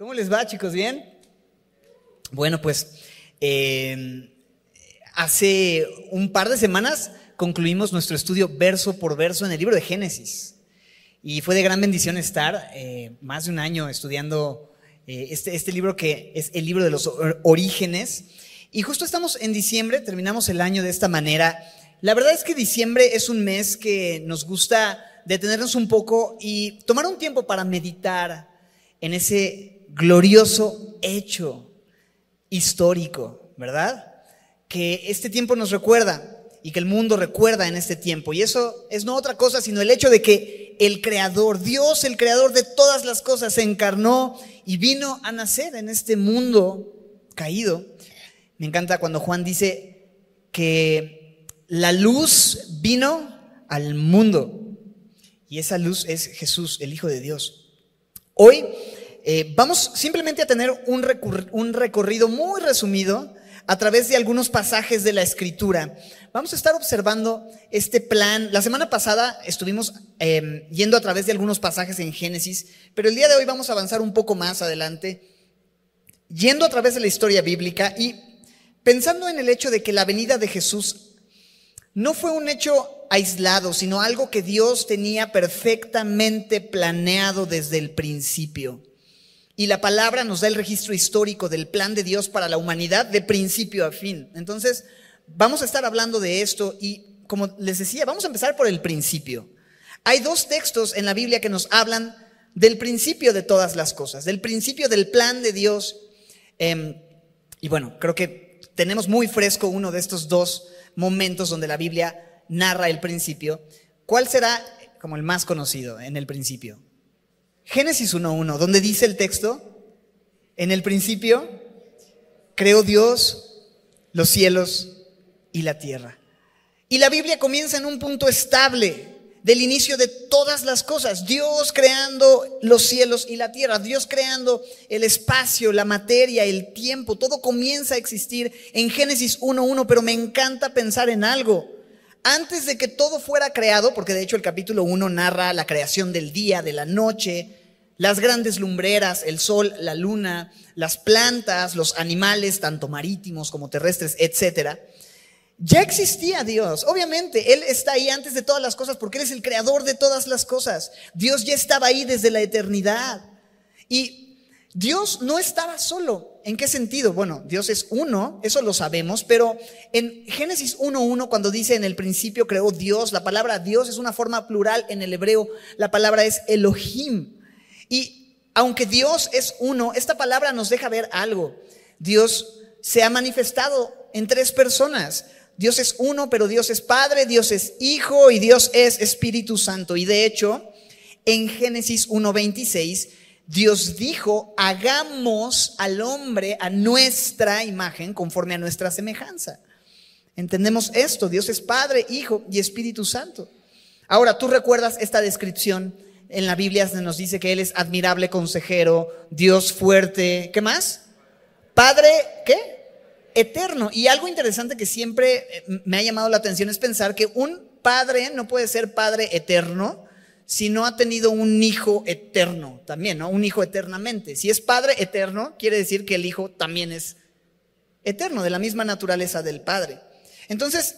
¿Cómo les va, chicos? ¿Bien? Bueno, pues eh, hace un par de semanas concluimos nuestro estudio verso por verso en el libro de Génesis. Y fue de gran bendición estar eh, más de un año estudiando eh, este, este libro que es el libro de los orígenes. Y justo estamos en diciembre, terminamos el año de esta manera. La verdad es que diciembre es un mes que nos gusta detenernos un poco y tomar un tiempo para meditar en ese glorioso hecho histórico, ¿verdad? Que este tiempo nos recuerda y que el mundo recuerda en este tiempo. Y eso es no otra cosa sino el hecho de que el Creador, Dios, el Creador de todas las cosas, se encarnó y vino a nacer en este mundo caído. Me encanta cuando Juan dice que la luz vino al mundo. Y esa luz es Jesús, el Hijo de Dios. Hoy eh, vamos simplemente a tener un, un recorrido muy resumido a través de algunos pasajes de la escritura. Vamos a estar observando este plan. La semana pasada estuvimos em, yendo a través de algunos pasajes en Génesis, pero el día de hoy vamos a avanzar un poco más adelante, yendo a través de la historia bíblica y pensando en el hecho de que la venida de Jesús no fue un hecho aislado, sino algo que Dios tenía perfectamente planeado desde el principio. Y la palabra nos da el registro histórico del plan de Dios para la humanidad de principio a fin. Entonces, vamos a estar hablando de esto y, como les decía, vamos a empezar por el principio. Hay dos textos en la Biblia que nos hablan del principio de todas las cosas, del principio del plan de Dios. Em, y bueno, creo que tenemos muy fresco uno de estos dos momentos donde la Biblia narra el principio. ¿Cuál será como el más conocido en el principio? Génesis 1.1, donde dice el texto, en el principio creó Dios los cielos y la tierra. Y la Biblia comienza en un punto estable del inicio de todas las cosas. Dios creando los cielos y la tierra, Dios creando el espacio, la materia, el tiempo, todo comienza a existir en Génesis 1.1, pero me encanta pensar en algo. Antes de que todo fuera creado, porque de hecho el capítulo 1 narra la creación del día, de la noche, las grandes lumbreras, el sol, la luna, las plantas, los animales, tanto marítimos como terrestres, etcétera. Ya existía Dios, obviamente, Él está ahí antes de todas las cosas porque Él es el creador de todas las cosas. Dios ya estaba ahí desde la eternidad. Y Dios no estaba solo. ¿En qué sentido? Bueno, Dios es uno, eso lo sabemos, pero en Génesis 1.1, cuando dice en el principio creó Dios, la palabra Dios es una forma plural en el hebreo, la palabra es Elohim. Y aunque Dios es uno, esta palabra nos deja ver algo. Dios se ha manifestado en tres personas. Dios es uno, pero Dios es Padre, Dios es Hijo y Dios es Espíritu Santo. Y de hecho, en Génesis 1.26, Dios dijo, hagamos al hombre a nuestra imagen conforme a nuestra semejanza. Entendemos esto, Dios es Padre, Hijo y Espíritu Santo. Ahora, tú recuerdas esta descripción en la Biblia se nos dice que Él es admirable consejero, Dios fuerte, ¿qué más? Padre, ¿qué? Eterno. Y algo interesante que siempre eh, me ha llamado la atención es pensar que un padre no puede ser padre eterno si no ha tenido un hijo eterno también, ¿no? Un hijo eternamente. Si es padre eterno, quiere decir que el hijo también es eterno, de la misma naturaleza del padre. Entonces,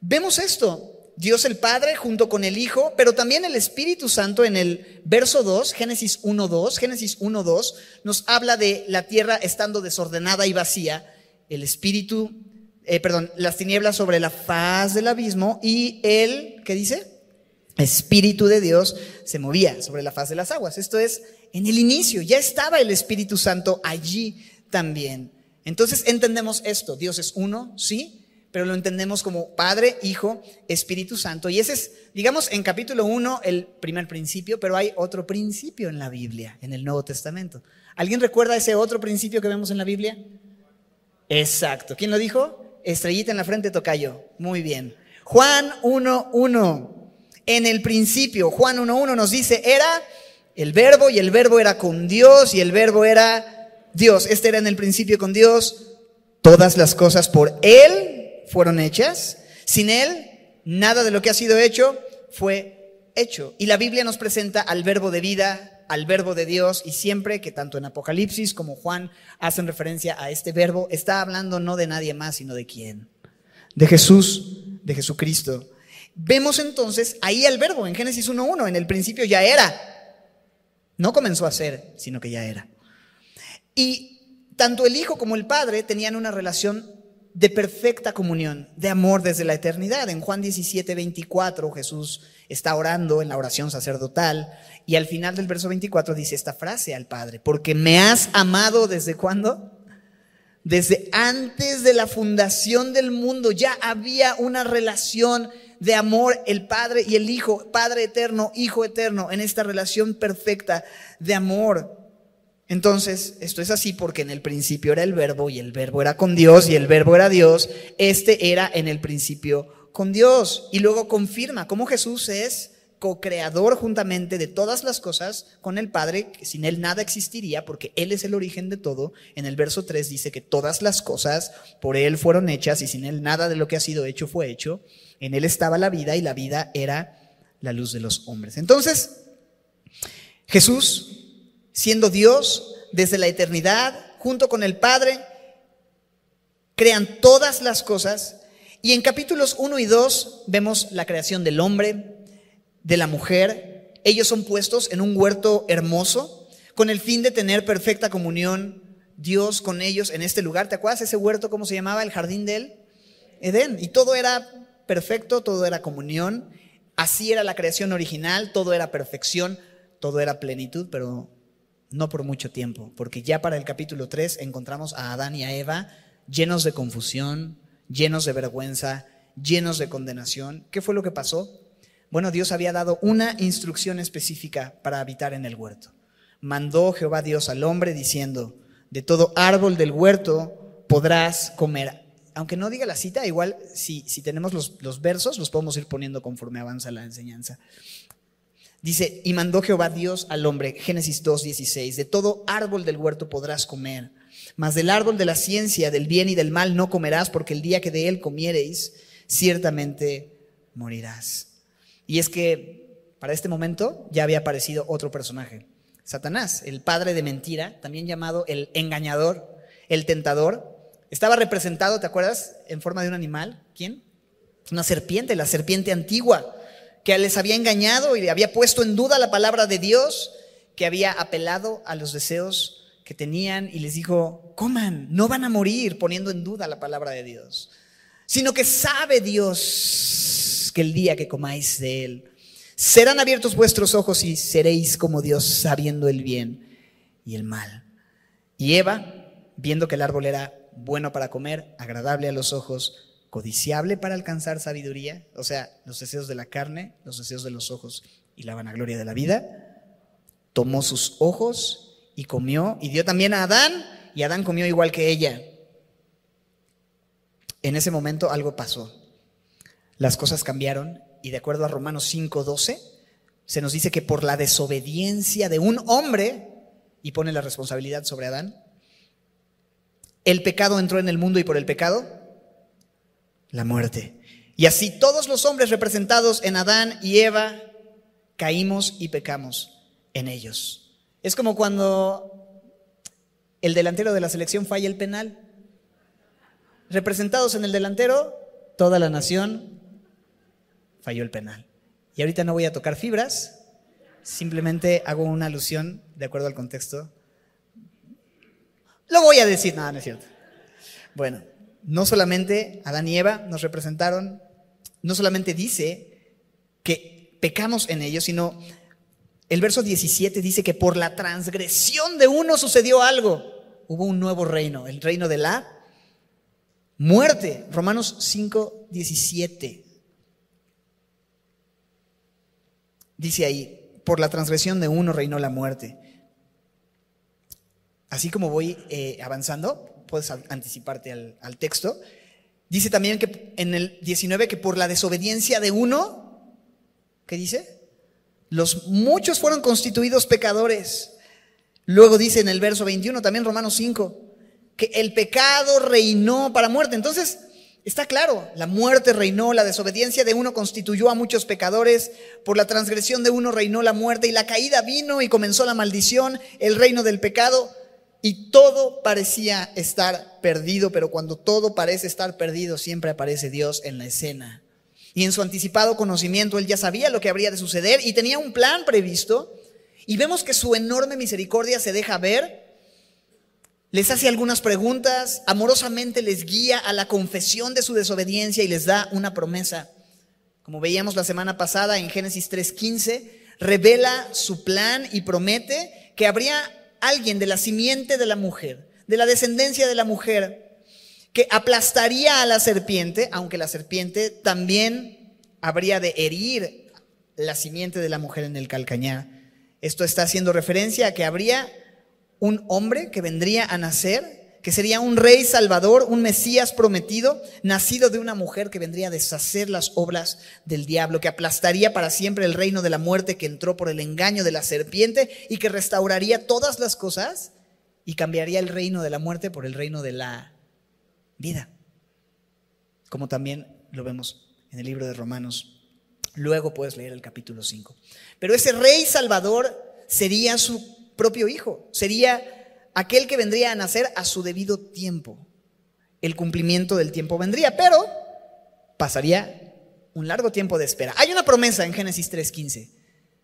vemos esto. Dios el Padre junto con el Hijo, pero también el Espíritu Santo en el verso 2, Génesis 1.2, Génesis 1.2, nos habla de la tierra estando desordenada y vacía, el Espíritu, eh, perdón, las tinieblas sobre la faz del abismo y el, ¿qué dice? Espíritu de Dios se movía sobre la faz de las aguas. Esto es en el inicio, ya estaba el Espíritu Santo allí también. Entonces entendemos esto, Dios es uno, sí, pero lo entendemos como Padre, Hijo, Espíritu Santo. Y ese es, digamos, en capítulo 1 el primer principio, pero hay otro principio en la Biblia, en el Nuevo Testamento. ¿Alguien recuerda ese otro principio que vemos en la Biblia? Exacto. ¿Quién lo dijo? Estrellita en la frente, tocayo. Muy bien. Juan 1.1. En el principio, Juan 1.1 nos dice, era el verbo y el verbo era con Dios y el verbo era Dios. Este era en el principio con Dios. Todas las cosas por Él fueron hechas. Sin Él, nada de lo que ha sido hecho fue hecho. Y la Biblia nos presenta al verbo de vida, al verbo de Dios y siempre que tanto en Apocalipsis como Juan hacen referencia a este verbo, está hablando no de nadie más, sino de quién. De Jesús, de Jesucristo. Vemos entonces ahí el verbo en Génesis 1.1, en el principio ya era. No comenzó a ser, sino que ya era. Y tanto el Hijo como el Padre tenían una relación de perfecta comunión, de amor desde la eternidad. En Juan 17, 24 Jesús está orando en la oración sacerdotal y al final del verso 24 dice esta frase al Padre, porque me has amado desde cuándo? Desde antes de la fundación del mundo ya había una relación de amor el Padre y el Hijo, Padre eterno, Hijo eterno, en esta relación perfecta de amor. Entonces, esto es así porque en el principio era el verbo y el verbo era con Dios y el verbo era Dios. Este era en el principio con Dios. Y luego confirma cómo Jesús es co-creador juntamente de todas las cosas con el Padre, que sin Él nada existiría porque Él es el origen de todo. En el verso 3 dice que todas las cosas por Él fueron hechas y sin Él nada de lo que ha sido hecho fue hecho. En Él estaba la vida y la vida era la luz de los hombres. Entonces, Jesús, siendo Dios desde la eternidad, junto con el Padre, crean todas las cosas. Y en capítulos 1 y 2 vemos la creación del hombre, de la mujer. Ellos son puestos en un huerto hermoso con el fin de tener perfecta comunión Dios con ellos en este lugar. ¿Te acuerdas ese huerto, cómo se llamaba? El jardín del Edén. Y todo era perfecto, todo era comunión, así era la creación original, todo era perfección, todo era plenitud, pero no por mucho tiempo, porque ya para el capítulo 3 encontramos a Adán y a Eva llenos de confusión, llenos de vergüenza, llenos de condenación. ¿Qué fue lo que pasó? Bueno, Dios había dado una instrucción específica para habitar en el huerto. Mandó Jehová Dios al hombre diciendo, de todo árbol del huerto podrás comer aunque no diga la cita, igual si, si tenemos los, versos, los podemos ir poniendo conforme avanza la enseñanza. Dice, y mandó Jehová Dios al hombre, Génesis 2.16, de todo árbol del huerto podrás comer, mas del árbol de la ciencia, del bien y del mal no comerás, porque el día que de él comiereis, ciertamente morirás. Y es que para este momento ya había aparecido otro personaje, Satanás, el padre de mentira, también llamado el engañador, el tentador, estaba representado, ¿te acuerdas? En forma de un animal. ¿Quién? Una serpiente, la serpiente antigua, que les había engañado y había puesto en duda la palabra de Dios, que había apelado a los deseos que tenían y les dijo, coman, no van a morir poniendo en duda la palabra de Dios, sino que sabe Dios que el día que comáis de él, serán abiertos vuestros ojos y seréis como Dios sabiendo el bien y el mal. Y Eva, viendo que el árbol era bueno para comer, agradable a los ojos, codiciable para alcanzar sabiduría, o sea, los deseos de la carne, los deseos de los ojos y la vanagloria de la vida, tomó sus ojos y comió y dio también a Adán y Adán comió igual que ella. En ese momento algo pasó. Las cosas cambiaron y de acuerdo a Romanos 5:12 se nos dice que por la desobediencia de un hombre, y pone la responsabilidad sobre Adán, el pecado entró en el mundo y por el pecado, la muerte. Y así todos los hombres representados en Adán y Eva caímos y pecamos en ellos. Es como cuando el delantero de la selección falla el penal. Representados en el delantero, toda la nación falló el penal. Y ahorita no voy a tocar fibras, simplemente hago una alusión de acuerdo al contexto lo voy a decir, nada, no, es cierto. Bueno, no solamente Adán y Eva nos representaron, no solamente dice que pecamos en ellos, sino el verso 17 dice que por la transgresión de uno sucedió algo. Hubo un nuevo reino, el reino de la muerte. Romanos 5, 17. Dice ahí, por la transgresión de uno reinó la muerte así como voy eh, avanzando, puedes anticiparte al, texto. Dice también que en el 19 que por la desobediencia de uno, ¿qué dice? Los muchos fueron constituidos pecadores. Luego dice en el verso 21, también Romanos 5, que el pecado reinó para muerte. Entonces, Está claro, la muerte reinó, la desobediencia de uno constituyó a muchos pecadores, por la transgresión de uno reinó la muerte y la caída vino y comenzó la maldición, el reino del pecado y todo parecía estar perdido, pero cuando todo parece estar perdido siempre aparece Dios en la escena. Y en su anticipado conocimiento él ya sabía lo que habría de suceder y tenía un plan previsto y vemos que su enorme misericordia se deja ver les hace algunas preguntas, amorosamente les guía a la confesión de su desobediencia y les da una promesa. Como veíamos la semana pasada en Génesis 3:15, revela su plan y promete que habría alguien de la simiente de la mujer, de la descendencia de la mujer, que aplastaría a la serpiente, aunque la serpiente también habría de herir la simiente de la mujer en el calcañar. Esto está haciendo referencia a que habría un hombre que vendría a nacer, que sería un rey salvador, un Mesías prometido, nacido de una mujer que vendría a deshacer las obras del diablo, que aplastaría para siempre el reino de la muerte que entró por el engaño de la serpiente y que restauraría todas las cosas y cambiaría el reino de la muerte por el reino de la vida. Como también lo vemos en el libro de Romanos. Luego puedes leer el capítulo 5. Pero ese rey salvador sería su propio hijo. Sería aquel que vendría a nacer a su debido tiempo. El cumplimiento del tiempo vendría, pero pasaría un largo tiempo de espera. Hay una promesa en Génesis 3.15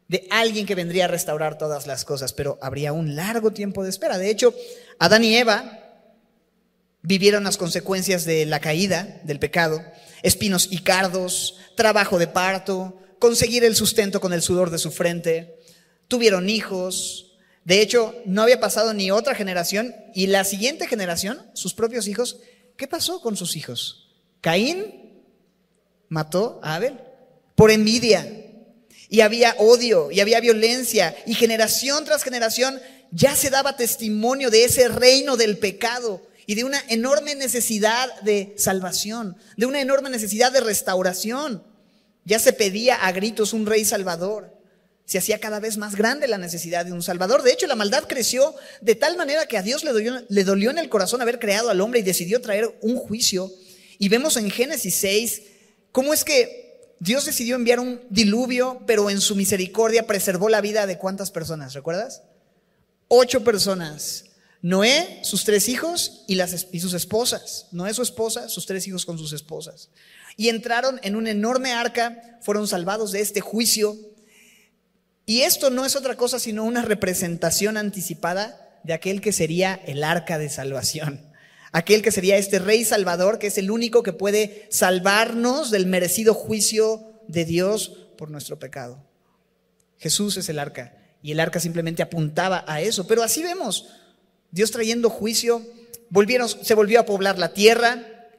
de alguien que vendría a restaurar todas las cosas, pero habría un largo tiempo de espera. De hecho, Adán y Eva vivieron las consecuencias de la caída, del pecado, espinos y cardos, trabajo de parto, conseguir el sustento con el sudor de su frente, tuvieron hijos, de hecho, no había pasado ni otra generación y la siguiente generación, sus propios hijos, ¿qué pasó con sus hijos? Caín mató a Abel por envidia y había odio y había violencia y generación tras generación ya se daba testimonio de ese reino del pecado y de una enorme necesidad de salvación, de una enorme necesidad de restauración. Ya se pedía a gritos un rey salvador se hacía cada vez más grande la necesidad de un Salvador. De hecho, la maldad creció de tal manera que a Dios le dolió, en el corazón haber creado al hombre y decidió traer un juicio. Y vemos en Génesis 6 cómo es que Dios decidió enviar un diluvio, pero en su misericordia preservó la vida de cuántas personas, ¿recuerdas? Ocho personas. Noé, sus tres hijos y, y sus esposas. Noé, su esposa, sus tres hijos con sus esposas. Y entraron en un enorme arca, fueron salvados de este juicio y esto no es otra cosa sino una representación anticipada de aquel que sería el arca de salvación. Aquel que sería este rey salvador, que es el único que puede salvarnos del merecido juicio de Dios por nuestro pecado. Jesús es el arca y el arca simplemente apuntaba a eso. Pero así vemos, Dios trayendo juicio, se volvió a poblar la tierra.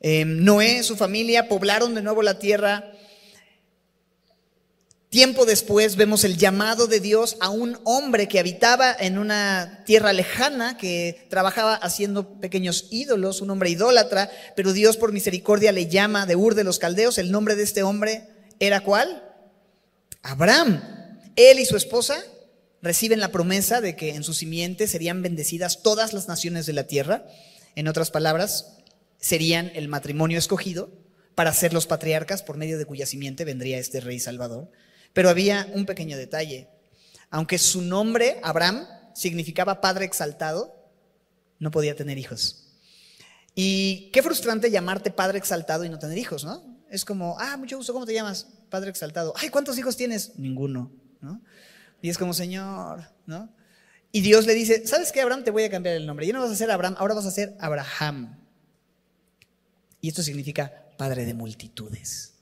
Eh, Noé, su familia, poblaron de nuevo la tierra Tiempo después vemos el llamado de Dios a un hombre que habitaba en una tierra lejana, que trabajaba haciendo pequeños ídolos, un hombre idólatra, pero Dios por misericordia le llama de Ur de los Caldeos. El nombre de este hombre era cuál? Abraham. Él y su esposa reciben la promesa de que en su simiente serían bendecidas todas las naciones de la tierra. En otras palabras, serían el matrimonio escogido para ser los patriarcas por medio de cuya simiente vendría este rey salvador. Pero había un pequeño detalle. Aunque su nombre, Abraham, significaba padre exaltado, no podía tener hijos. Y qué frustrante llamarte padre exaltado y no tener hijos, ¿no? Es como, ah, mucho gusto, ¿cómo te llamas? Padre exaltado. Ay, ¿cuántos hijos tienes? Ninguno, ¿no? Y es como, Señor, ¿no? Y Dios le dice, ¿sabes qué, Abraham? Te voy a cambiar el nombre. Ya no vas a ser Abraham, ahora vas a ser Abraham. Y esto significa padre de multitudes.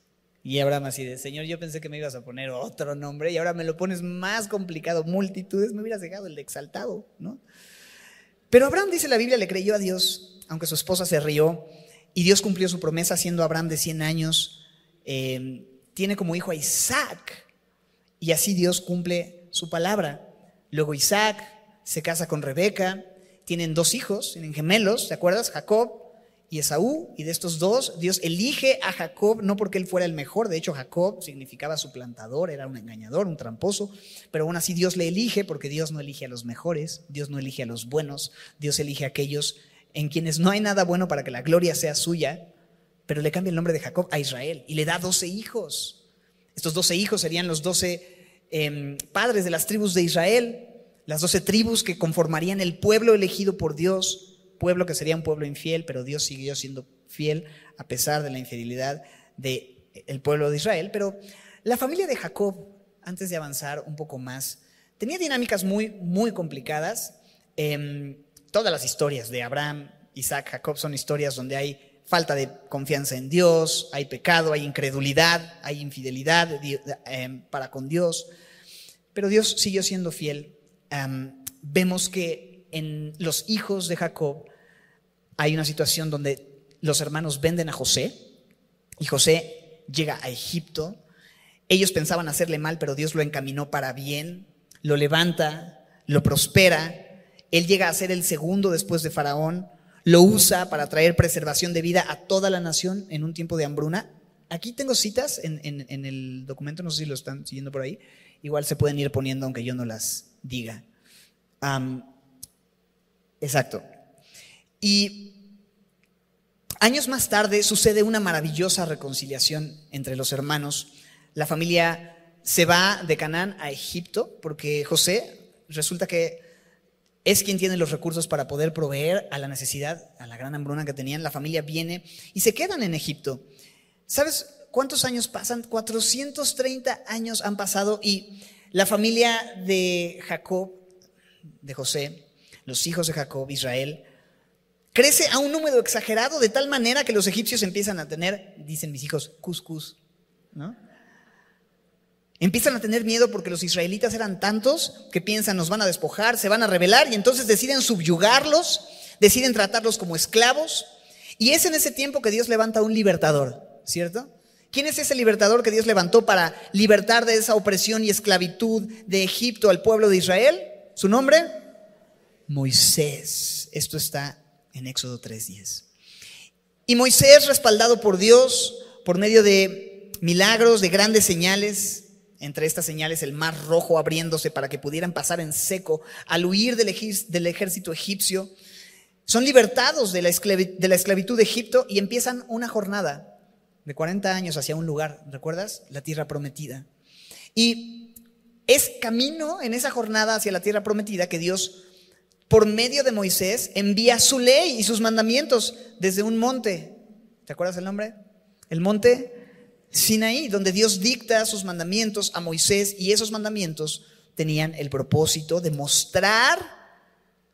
Y Abraham así de, Señor, yo pensé que me ibas a poner otro nombre y ahora me lo pones más complicado, multitudes, me hubieras dejado el de exaltado, ¿no? Pero Abraham, dice la Biblia, le creyó a Dios, aunque su esposa se rió, y Dios cumplió su promesa siendo Abraham de 100 años, eh, tiene como hijo a Isaac, y así Dios cumple su palabra. Luego Isaac se casa con Rebeca, tienen dos hijos, tienen gemelos, ¿te acuerdas? Jacob y Esaú, y de estos dos, Dios elige a Jacob, no porque él fuera el mejor, de hecho Jacob significaba suplantador, era un engañador, un tramposo, pero aún así Dios le elige porque Dios no elige a los mejores, Dios no elige a los buenos, Dios elige a aquellos en quienes no hay nada bueno para que la gloria sea suya, pero le cambia el nombre de Jacob a Israel y le da doce hijos. Estos doce hijos serían los doce em, padres de las tribus de Israel, las doce tribus que conformarían el pueblo elegido por Dios, pueblo que sería un pueblo infiel, pero Dios siguió siendo fiel a pesar de la infidelidad del pueblo de Israel. Pero la familia de Jacob, antes de avanzar un poco más, tenía dinámicas muy, muy complicadas. Em, todas las historias de Abraham, Isaac, Jacob son historias donde hay falta de confianza en Dios, hay pecado, hay incredulidad, hay infidelidad em, para con Dios. Pero Dios siguió siendo fiel. vemos que en los hijos de Jacob hay una situación donde los hermanos venden a José y José llega a Egipto. Ellos pensaban hacerle mal, pero Dios lo encaminó para bien, lo levanta, lo prospera. Él llega a ser el segundo después de Faraón lo usa para traer preservación de vida a toda la nación en un tiempo de hambruna. Aquí tengo citas en, el documento, no sé si lo están siguiendo por ahí. Igual se pueden ir poniendo aunque yo no las diga. Exacto. Y años más tarde sucede una maravillosa reconciliación entre los hermanos. La familia se va de Canaán a Egipto porque José resulta que es quien tiene los recursos para poder proveer a la necesidad, a la gran hambruna que tenían. La familia viene y se quedan en Egipto. ¿Sabes cuántos años pasan? 430 años han pasado y la familia de Jacob, de José, los hijos de Jacob, Israel, crece a un número exagerado de tal manera que los egipcios empiezan a tener, dicen mis hijos, cuscus, ¿no? Empiezan a tener miedo porque los israelitas eran tantos que piensan nos van a despojar, se van a rebelar y entonces deciden subyugarlos, deciden tratarlos como esclavos. Y es en ese tiempo que Dios levanta un libertador, ¿cierto? ¿Quién es ese libertador que Dios levantó para libertar de esa opresión y esclavitud de Egipto al pueblo de Israel? ¿Su nombre? Moisés. Esto está en Éxodo 3.10. Y Moisés, respaldado por Dios, por medio de milagros, de grandes señales, entre estas señales el mar rojo abriéndose para que pudieran pasar en seco al huir del, ejército egipcio. Son libertados de la, esclavitud de Egipto y empiezan una jornada de 40 años hacia un lugar, ¿recuerdas? La tierra prometida. Y es camino en esa jornada hacia la tierra prometida que Dios, por medio de Moisés, envía su ley y sus mandamientos desde un monte. ¿Te acuerdas el nombre? El monte Sinaí, donde Dios dicta sus mandamientos a Moisés y esos mandamientos tenían el propósito de mostrar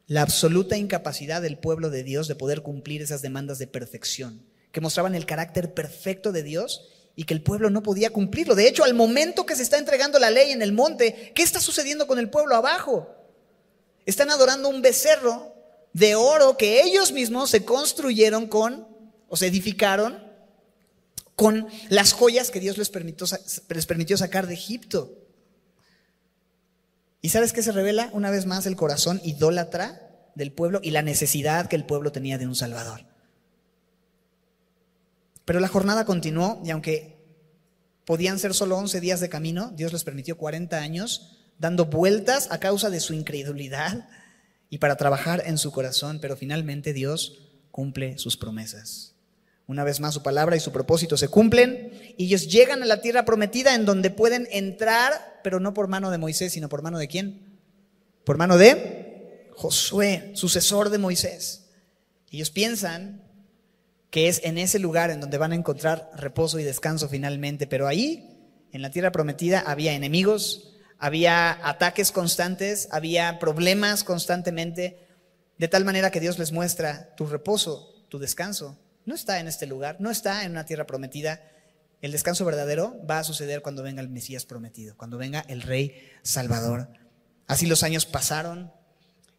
la absoluta incapacidad del pueblo de Dios de poder cumplir esas demandas de perfección, que mostraban el carácter perfecto de Dios y que el pueblo no podía cumplirlo. De hecho, al momento que se está entregando la ley en el monte, ¿qué está sucediendo con el pueblo abajo? Están adorando un becerro de oro que ellos mismos se construyeron con, o se edificaron con las joyas que Dios les permitió, les permitió sacar de Egipto. ¿Y sabes qué se revela? Una vez más el corazón idólatra del pueblo y la necesidad que el pueblo tenía de un Salvador. Pero la jornada continuó y aunque podían ser solo 11 días de camino, Dios les permitió 40 años dando vueltas a causa de su incredulidad y para trabajar en su corazón, pero finalmente Dios cumple sus promesas. Una vez más su palabra y su propósito se cumplen y ellos llegan a la tierra prometida en donde pueden entrar, pero no por mano de Moisés, sino por mano de quién? Por mano de Josué, sucesor de Moisés. Ellos piensan que es en ese lugar en donde van a encontrar reposo y descanso finalmente, pero ahí, en la tierra prometida, había enemigos, había ataques constantes, había problemas constantemente, de tal manera que Dios les muestra tu reposo, tu descanso, no está en este lugar, no está en una tierra prometida. El descanso verdadero va a suceder cuando venga el Mesías prometido, cuando venga el Rey Salvador. Así los años pasaron.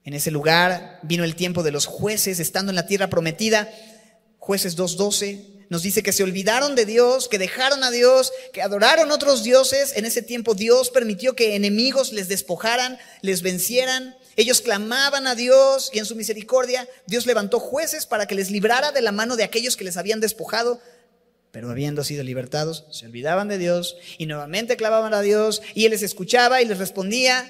En ese lugar vino el tiempo de los jueces, estando en la tierra prometida. Jueces 2.12 nos dice que se olvidaron de Dios, que dejaron a Dios, que adoraron otros dioses. En ese tiempo Dios permitió que enemigos les despojaran, les vencieran. Ellos clamaban a Dios y en su misericordia Dios levantó jueces para que les librara de la mano de aquellos que les habían despojado. Pero habiendo sido libertados, se olvidaban de Dios y nuevamente clamaban a Dios y Él les escuchaba y les respondía.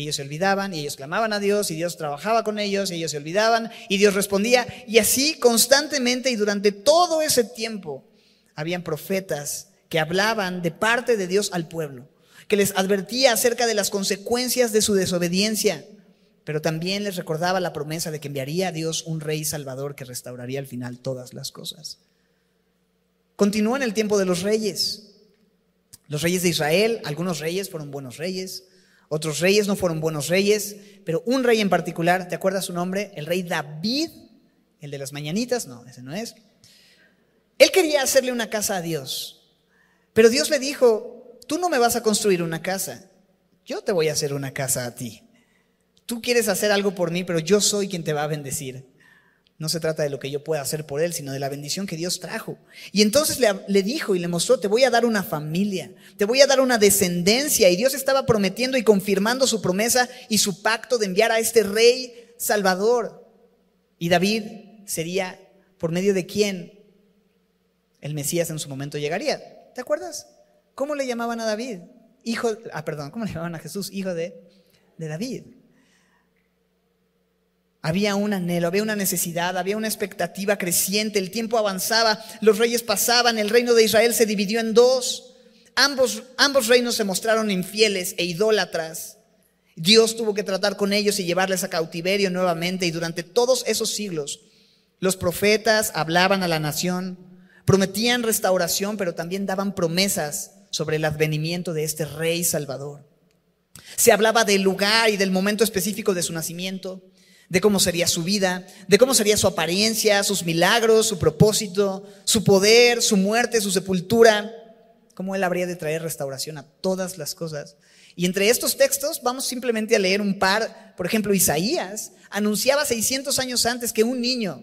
Y ellos se olvidaban, y ellos clamaban a Dios, y Dios trabajaba con ellos, y ellos se olvidaban, y Dios respondía. Y así constantemente y durante todo ese tiempo habían profetas que hablaban de parte de Dios al pueblo, que les advertía acerca de las consecuencias de su desobediencia, pero también les recordaba la promesa de que enviaría a Dios un rey salvador que restauraría al final todas las cosas. Continúa en el tiempo de los reyes. Los reyes de Israel, algunos reyes fueron buenos reyes, otros reyes no fueron buenos reyes, pero un rey en particular, ¿te acuerdas su nombre? El rey David, el de las mañanitas, no, ese no es. Él quería hacerle una casa a Dios, pero Dios le dijo, tú no me vas a construir una casa, yo te voy a hacer una casa a ti. Tú quieres hacer algo por mí, pero yo soy quien te va a bendecir. No se trata de lo que yo pueda hacer por él, sino de la bendición que Dios trajo. Y entonces le, dijo y le mostró, te voy a dar una familia, te voy a dar una descendencia. Y Dios estaba prometiendo y confirmando su promesa y su pacto de enviar a este rey salvador. Y David sería por medio de quién el Mesías en su momento llegaría. ¿Te acuerdas? ¿Cómo le llamaban a David? Hijo, ah, perdón, ¿cómo le llamaban a Jesús? Hijo de, de David. Había un anhelo, había una necesidad, había una expectativa creciente, el tiempo avanzaba, los reyes pasaban, el reino de Israel se dividió en dos. Ambos, reinos se mostraron infieles e idólatras. Dios tuvo que tratar con ellos y llevarles a cautiverio nuevamente y durante todos esos siglos los profetas hablaban a la nación, prometían restauración, pero también daban promesas sobre el advenimiento de este rey salvador. Se hablaba del lugar y del momento específico de su nacimiento de cómo sería su vida, de cómo sería su apariencia, sus milagros, su propósito, su poder, su muerte, su sepultura, cómo Él habría de traer restauración a todas las cosas. Y entre estos textos vamos simplemente a leer un par, por ejemplo, Isaías anunciaba 600 años antes que un niño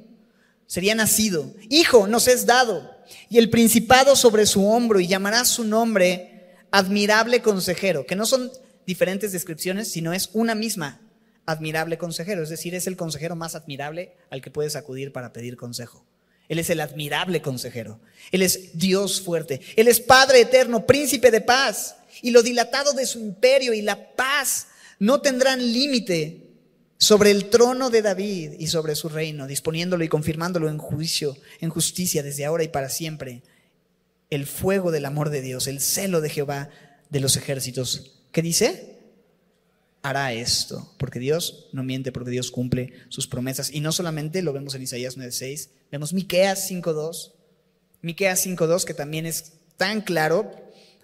sería nacido, hijo nos es dado, y el principado sobre su hombro, y llamará su nombre admirable consejero, que no son diferentes descripciones, sino es una misma admirable consejero, es decir, es el consejero más admirable al que puedes acudir para pedir consejo. Él es el admirable consejero. Él es Dios fuerte. Él es Padre eterno, príncipe de paz. Y lo dilatado de su imperio y la paz no tendrán límite sobre el trono de David y sobre su reino, disponiéndolo y confirmándolo en juicio, en justicia desde ahora y para siempre. El fuego del amor de Dios, el celo de Jehová de los ejércitos. ¿Qué dice? Hará esto, porque Dios no miente, porque Dios cumple sus promesas. Y no solamente lo vemos en Isaías 9:6, vemos Miqueas 5:2. Miqueas 5:2 que también es tan claro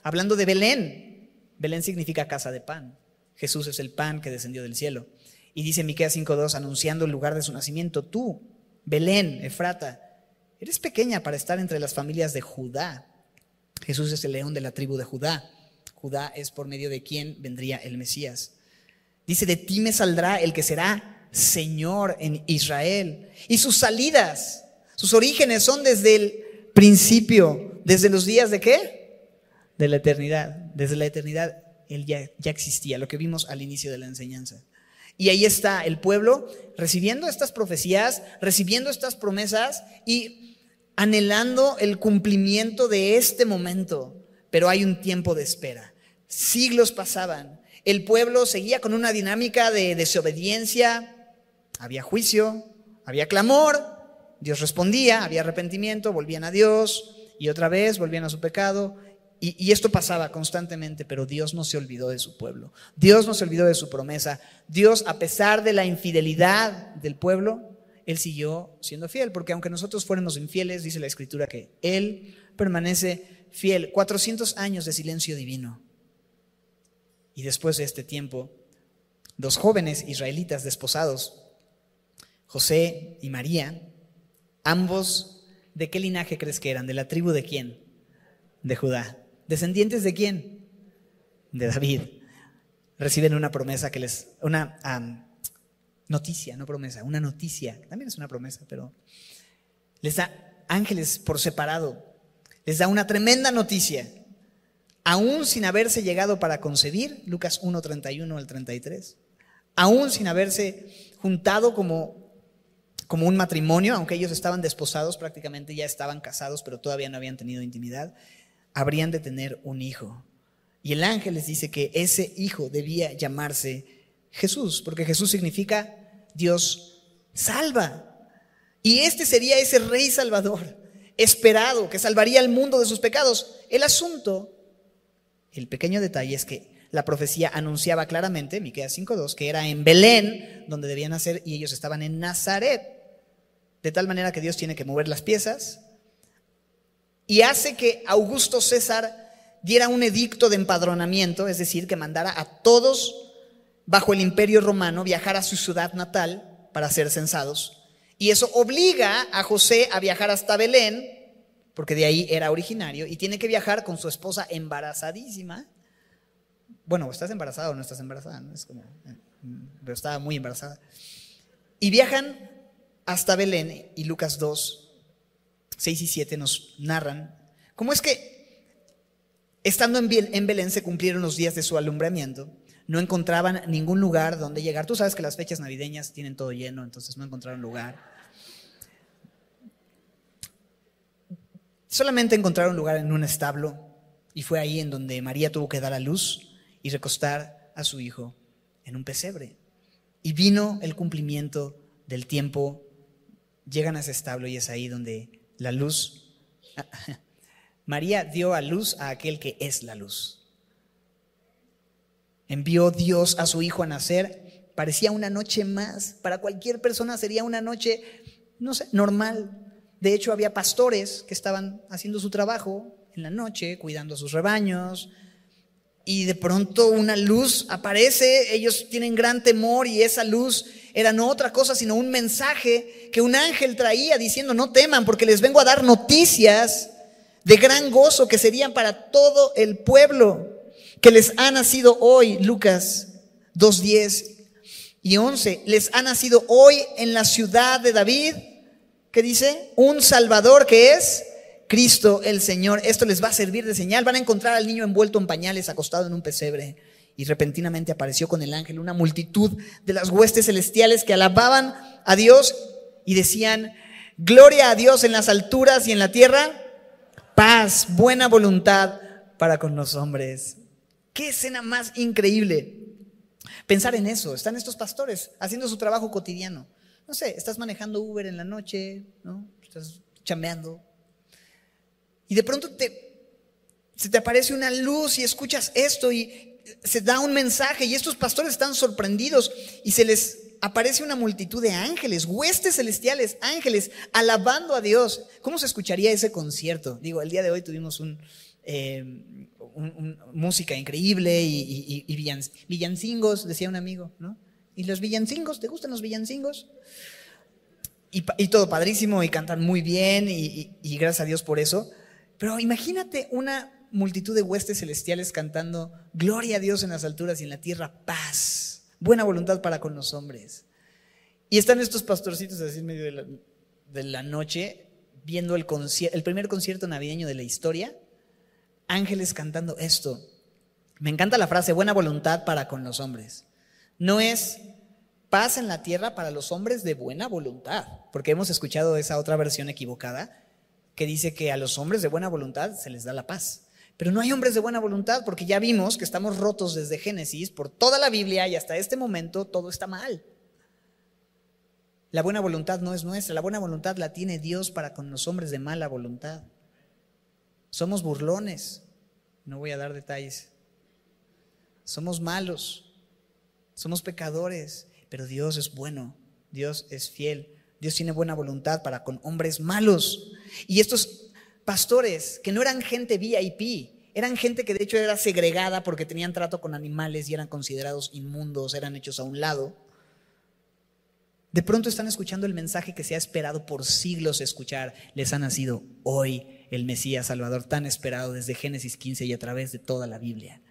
hablando de Belén. Belén significa casa de pan. Jesús es el pan que descendió del cielo. Y dice Miqueas 5:2 anunciando el lugar de su nacimiento, tú, Belén, Efrata, eres pequeña para estar entre las familias de Judá. Jesús es el león de la tribu de Judá. Judá es por medio de quien vendría el Mesías. Dice, de ti me saldrá el que será Señor en Israel. Y sus salidas, sus orígenes son desde el principio, desde los días de qué? De la eternidad. Desde la eternidad Él ya, ya existía, lo que vimos al inicio de la enseñanza. Y ahí está el pueblo recibiendo estas profecías, recibiendo estas promesas y anhelando el cumplimiento de este momento. Pero hay un tiempo de espera. Siglos pasaban el pueblo seguía con una dinámica de desobediencia, había juicio, había clamor, Dios respondía, había arrepentimiento, volvían a Dios y otra vez volvían a su pecado. Y, esto pasaba constantemente, pero Dios no se olvidó de su pueblo. Dios no se olvidó de su promesa. Dios, a pesar de la infidelidad del pueblo, Él siguió siendo fiel, porque aunque nosotros fuéramos infieles, dice la Escritura que Él permanece fiel. 400 años de silencio divino. Y después de este tiempo, dos jóvenes israelitas desposados, José y María, ambos, ¿de qué linaje crees que eran? ¿De la tribu de quién? De Judá. ¿Descendientes de quién? De David. Reciben una promesa que les, una noticia, no promesa, una noticia, también es una promesa, pero les da ángeles por separado, les da una tremenda noticia aún sin haberse llegado para concebir, Lucas 1, 31 al 33, aún sin haberse juntado como, como un matrimonio, aunque ellos estaban desposados, prácticamente ya estaban casados, pero todavía no habían tenido intimidad, habrían de tener un hijo. Y el ángel les dice que ese hijo debía llamarse Jesús, porque Jesús significa Dios salva. Y este sería ese rey salvador esperado que salvaría al mundo de sus pecados. El asunto, el pequeño detalle es que la profecía anunciaba claramente, Miqueas 5:2, que era en Belén donde debían nacer y ellos estaban en Nazaret. De tal manera que Dios tiene que mover las piezas y hace que Augusto César diera un edicto de empadronamiento, es decir, que mandara a todos bajo el imperio romano viajar a su ciudad natal para ser censados. Y eso obliga a José a viajar hasta Belén, porque de ahí era originario, y tiene que viajar con su esposa embarazadísima. Bueno, ¿estás embarazada o no estás embarazada? Es como, eh, pero estaba muy embarazada. Y viajan hasta Belén, y Lucas 2, 6 y 7 nos narran cómo es que, estando en Belén, se cumplieron los días de su alumbramiento no encontraban ningún lugar donde llegar. Tú sabes que las fechas navideñas tienen todo lleno, entonces no encontraron lugar. Solamente encontraron lugar en un establo y fue ahí en donde María tuvo que dar a luz y recostar a su hijo en un pesebre. Y vino el cumplimiento del tiempo, llegan a ese establo y es ahí donde la luz, María dio a luz a aquel que es la luz. Envió Dios a su hijo a nacer. Parecía una noche más. Para cualquier persona sería una noche, no sé, normal. De hecho, había pastores que estaban haciendo su trabajo en la noche, cuidando a sus rebaños. Y de pronto una luz aparece, ellos tienen gran temor y esa luz era no otra cosa sino un mensaje que un ángel traía diciendo no teman porque les vengo a dar noticias de gran gozo que serían para todo el pueblo que les ha nacido hoy, Lucas 2.10 y 11, les ha nacido hoy en la ciudad de David, que dice, un Salvador que es Cristo el Señor. Esto les va a servir de señal. Van a encontrar al niño envuelto en pañales, acostado en un pesebre. Y repentinamente apareció con el ángel una multitud de las huestes celestiales que alababan a Dios y decían, gloria a Dios en las alturas y en la tierra, paz, buena voluntad para con los hombres. Qué escena más increíble. Pensar en eso, están estos pastores haciendo su trabajo cotidiano. No sé, estás manejando Uber en la noche, ¿no? Estás chambeando. Y de pronto te, se te aparece una luz y escuchas esto y se da un mensaje y estos pastores están sorprendidos y se les aparece una multitud de ángeles, huestes celestiales, ángeles, alabando a Dios. ¿Cómo se escucharía ese concierto? Digo, el día de hoy tuvimos un, eh, música increíble y, villancingos, decía un amigo, ¿no? ¿Y los villancingos? ¿Te gustan los villancingos? Y, todo padrísimo y cantan muy bien y, gracias a Dios por eso. Pero imagínate una multitud de huestes celestiales cantando Gloria a Dios en las alturas y en la tierra, paz, buena voluntad para con los hombres. Y están estos pastorcitos así en medio de la, noche viendo el primer concierto navideño de la historia ángeles cantando esto. Me encanta la frase, buena voluntad para con los hombres. No es paz en la tierra para los hombres de buena voluntad, porque hemos escuchado esa otra versión equivocada que dice que a los hombres de buena voluntad se les da la paz. Pero no hay hombres de buena voluntad porque ya vimos que estamos rotos desde Génesis por toda la Biblia y hasta este momento todo está mal. La buena voluntad no es nuestra, la buena voluntad la tiene Dios para con los hombres de mala voluntad. Somos burlones, no voy a dar detalles. Somos malos, somos pecadores, pero Dios es bueno, Dios es fiel, Dios tiene buena voluntad para con hombres malos. Y estos pastores, que no eran gente VIP, eran gente que de hecho era segregada porque tenían trato con animales y eran considerados inmundos, eran hechos a un lado. De pronto están escuchando el mensaje que se ha esperado por siglos escuchar. Les ha nacido hoy el Mesías Salvador tan esperado desde Génesis 15 y a través de toda la Biblia.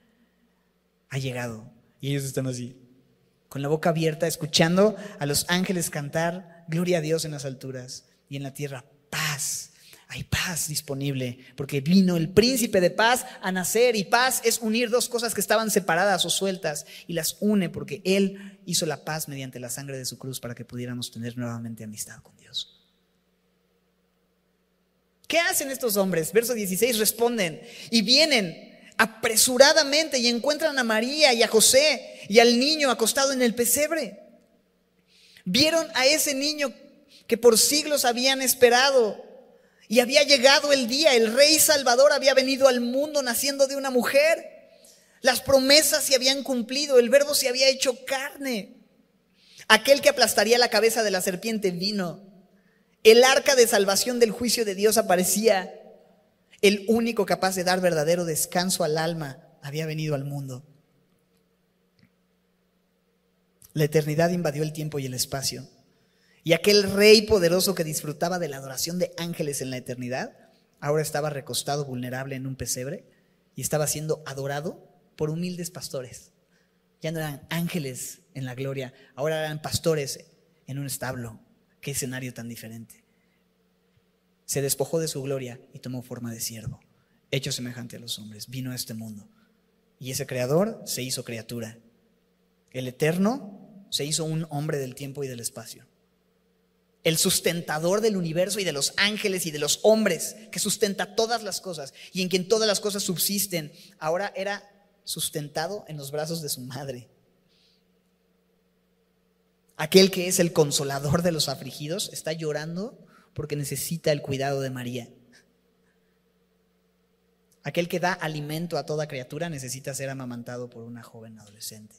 Ha llegado. Y ellos están así, con la boca abierta, escuchando a los ángeles cantar, gloria a Dios en las alturas y en la tierra, paz. Hay paz disponible, porque vino el príncipe de paz a nacer y paz es unir dos cosas que estaban separadas o sueltas y las une porque Él hizo la paz mediante la sangre de su cruz para que pudiéramos tener nuevamente amistad con Dios. ¿Qué hacen estos hombres? Verso 16, responden y vienen apresuradamente y encuentran a María y a José y al niño acostado en el pesebre. Vieron a ese niño que por siglos habían esperado y había llegado el día, el rey Salvador había venido al mundo naciendo de una mujer. Las promesas se habían cumplido, el verbo se había hecho carne. Aquel que aplastaría la cabeza de la serpiente vino. El arca de salvación del juicio de Dios aparecía. El único capaz de dar verdadero descanso al alma había venido al mundo. La eternidad invadió el tiempo y el espacio. Y aquel rey poderoso que disfrutaba de la adoración de ángeles en la eternidad, ahora estaba recostado vulnerable en un pesebre y estaba siendo adorado por humildes pastores. Ya no eran ángeles en la gloria, ahora eran pastores en un establo. Qué escenario tan diferente. Se despojó de su gloria y tomó forma de siervo, hecho semejante a los hombres. Vino a este mundo. Y ese creador se hizo criatura. El eterno se hizo un hombre del tiempo y del espacio el sustentador del universo y de los ángeles y de los hombres, que sustenta todas las cosas y en quien todas las cosas subsisten, ahora era sustentado en los brazos de su madre. Aquel que es el consolador de los afligidos está llorando porque necesita el cuidado de María. Aquel que da alimento a toda criatura necesita ser amamantado por una joven adolescente.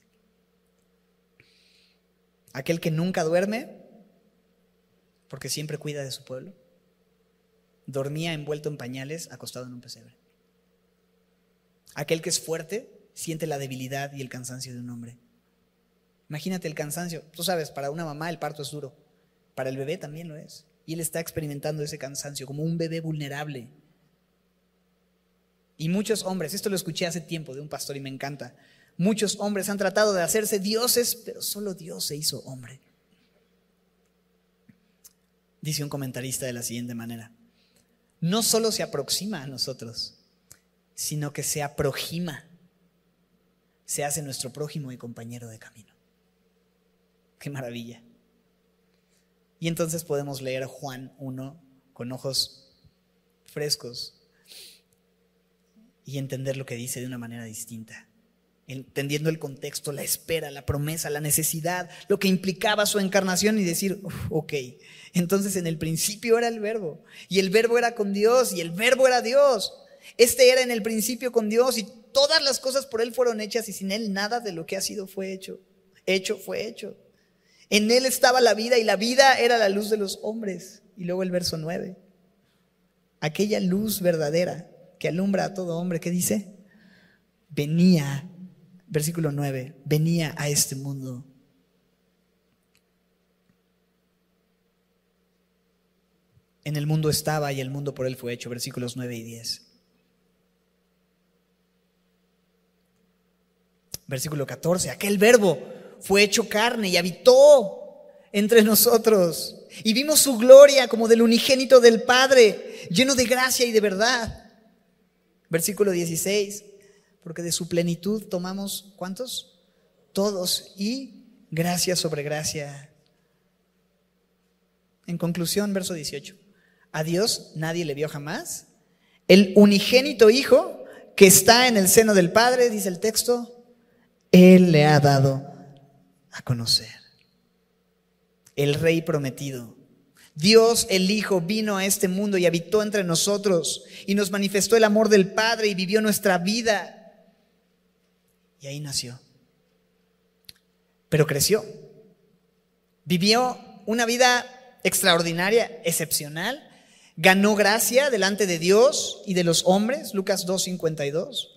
Aquel que nunca duerme porque siempre cuida de su pueblo. Dormía envuelto en pañales, acostado en un pesebre. Aquel que es fuerte siente la debilidad y el cansancio de un hombre. Imagínate el cansancio. Tú sabes, para una mamá el parto es duro. Para el bebé también lo es. Y él está experimentando ese cansancio como un bebé vulnerable. Y muchos hombres, esto lo escuché hace tiempo de un pastor y me encanta, muchos hombres han tratado de hacerse dioses, pero solo Dios se hizo hombre. Dice un comentarista de la siguiente manera, no solo se aproxima a nosotros, sino que se aproxima, se hace nuestro prójimo y compañero de camino. Qué maravilla. Y entonces podemos leer Juan 1 con ojos frescos y entender lo que dice de una manera distinta entendiendo el contexto, la espera, la promesa, la necesidad, lo que implicaba su encarnación y decir, ok, entonces en el principio era el verbo y el verbo era con Dios y el verbo era Dios. Este era en el principio con Dios y todas las cosas por Él fueron hechas y sin Él nada de lo que ha sido fue hecho. Hecho fue hecho. En Él estaba la vida y la vida era la luz de los hombres. Y luego el verso 9. Aquella luz verdadera que alumbra a todo hombre, ¿qué dice? Venía versículo 9, venía a este mundo. En el mundo estaba y el mundo por él fue hecho, versículos 9 y 10. Versículo 14, aquel verbo fue hecho carne y habitó entre nosotros. Y vimos su gloria como del unigénito del Padre, lleno de gracia y de verdad. Versículo 16 porque de su plenitud tomamos, ¿cuántos? Todos, y gracia sobre gracia. En conclusión, verso 18. A Dios nadie le vio jamás. El unigénito Hijo que está en el seno del Padre, dice el texto, Él le ha dado a conocer. El Rey prometido. Dios el Hijo vino a este mundo y habitó entre nosotros y nos manifestó el amor del Padre y vivió nuestra vida y ahí nació. Pero creció. Vivió una vida extraordinaria, excepcional. Ganó gracia delante de Dios y de los hombres. Lucas 2.52.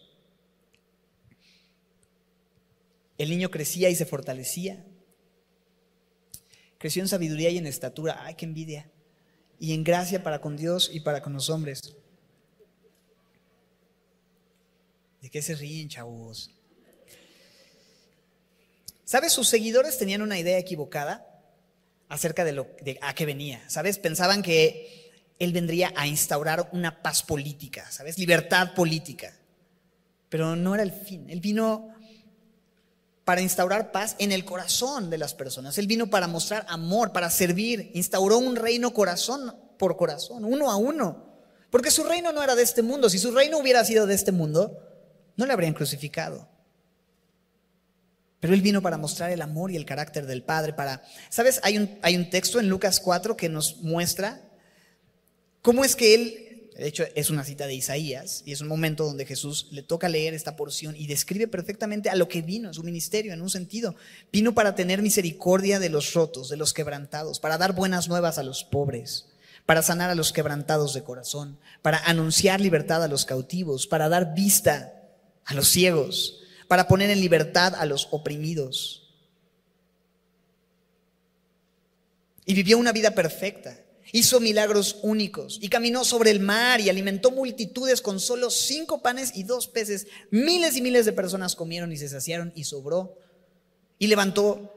El niño crecía y se fortalecía. Creció en sabiduría y en estatura. ¡Ay, qué envidia! Y en gracia para con Dios y para con los hombres. ¿De qué se ríen, chavos? ¿Sabes? Sus seguidores tenían una idea equivocada acerca de, lo, a qué venía. ¿Sabes? Pensaban que él vendría a instaurar una paz política, ¿sabes? Libertad política. Pero no era el fin. Él vino para instaurar paz en el corazón de las personas. Él vino para mostrar amor, para servir. Instauró un reino corazón por corazón, uno a uno. Porque su reino no era de este mundo. Si su reino hubiera sido de este mundo, no le habrían crucificado. Pero Él vino para mostrar el amor y el carácter del Padre, para... ¿Sabes? Hay un, hay un texto en Lucas 4 que nos muestra cómo es que Él de hecho, es una cita de Isaías y es un momento donde Jesús le toca leer esta porción y describe perfectamente a lo que vino, su ministerio, en un sentido. Vino para tener misericordia de los rotos, de los quebrantados, para dar buenas nuevas a los pobres, para sanar a los quebrantados de corazón, para anunciar libertad a los cautivos, para dar vista a los ciegos, para poner en libertad a los oprimidos. Y vivió una vida perfecta hizo milagros únicos y caminó sobre el mar y alimentó multitudes con solo cinco panes y dos peces. Miles y miles de personas comieron y se saciaron y sobró. Y levantó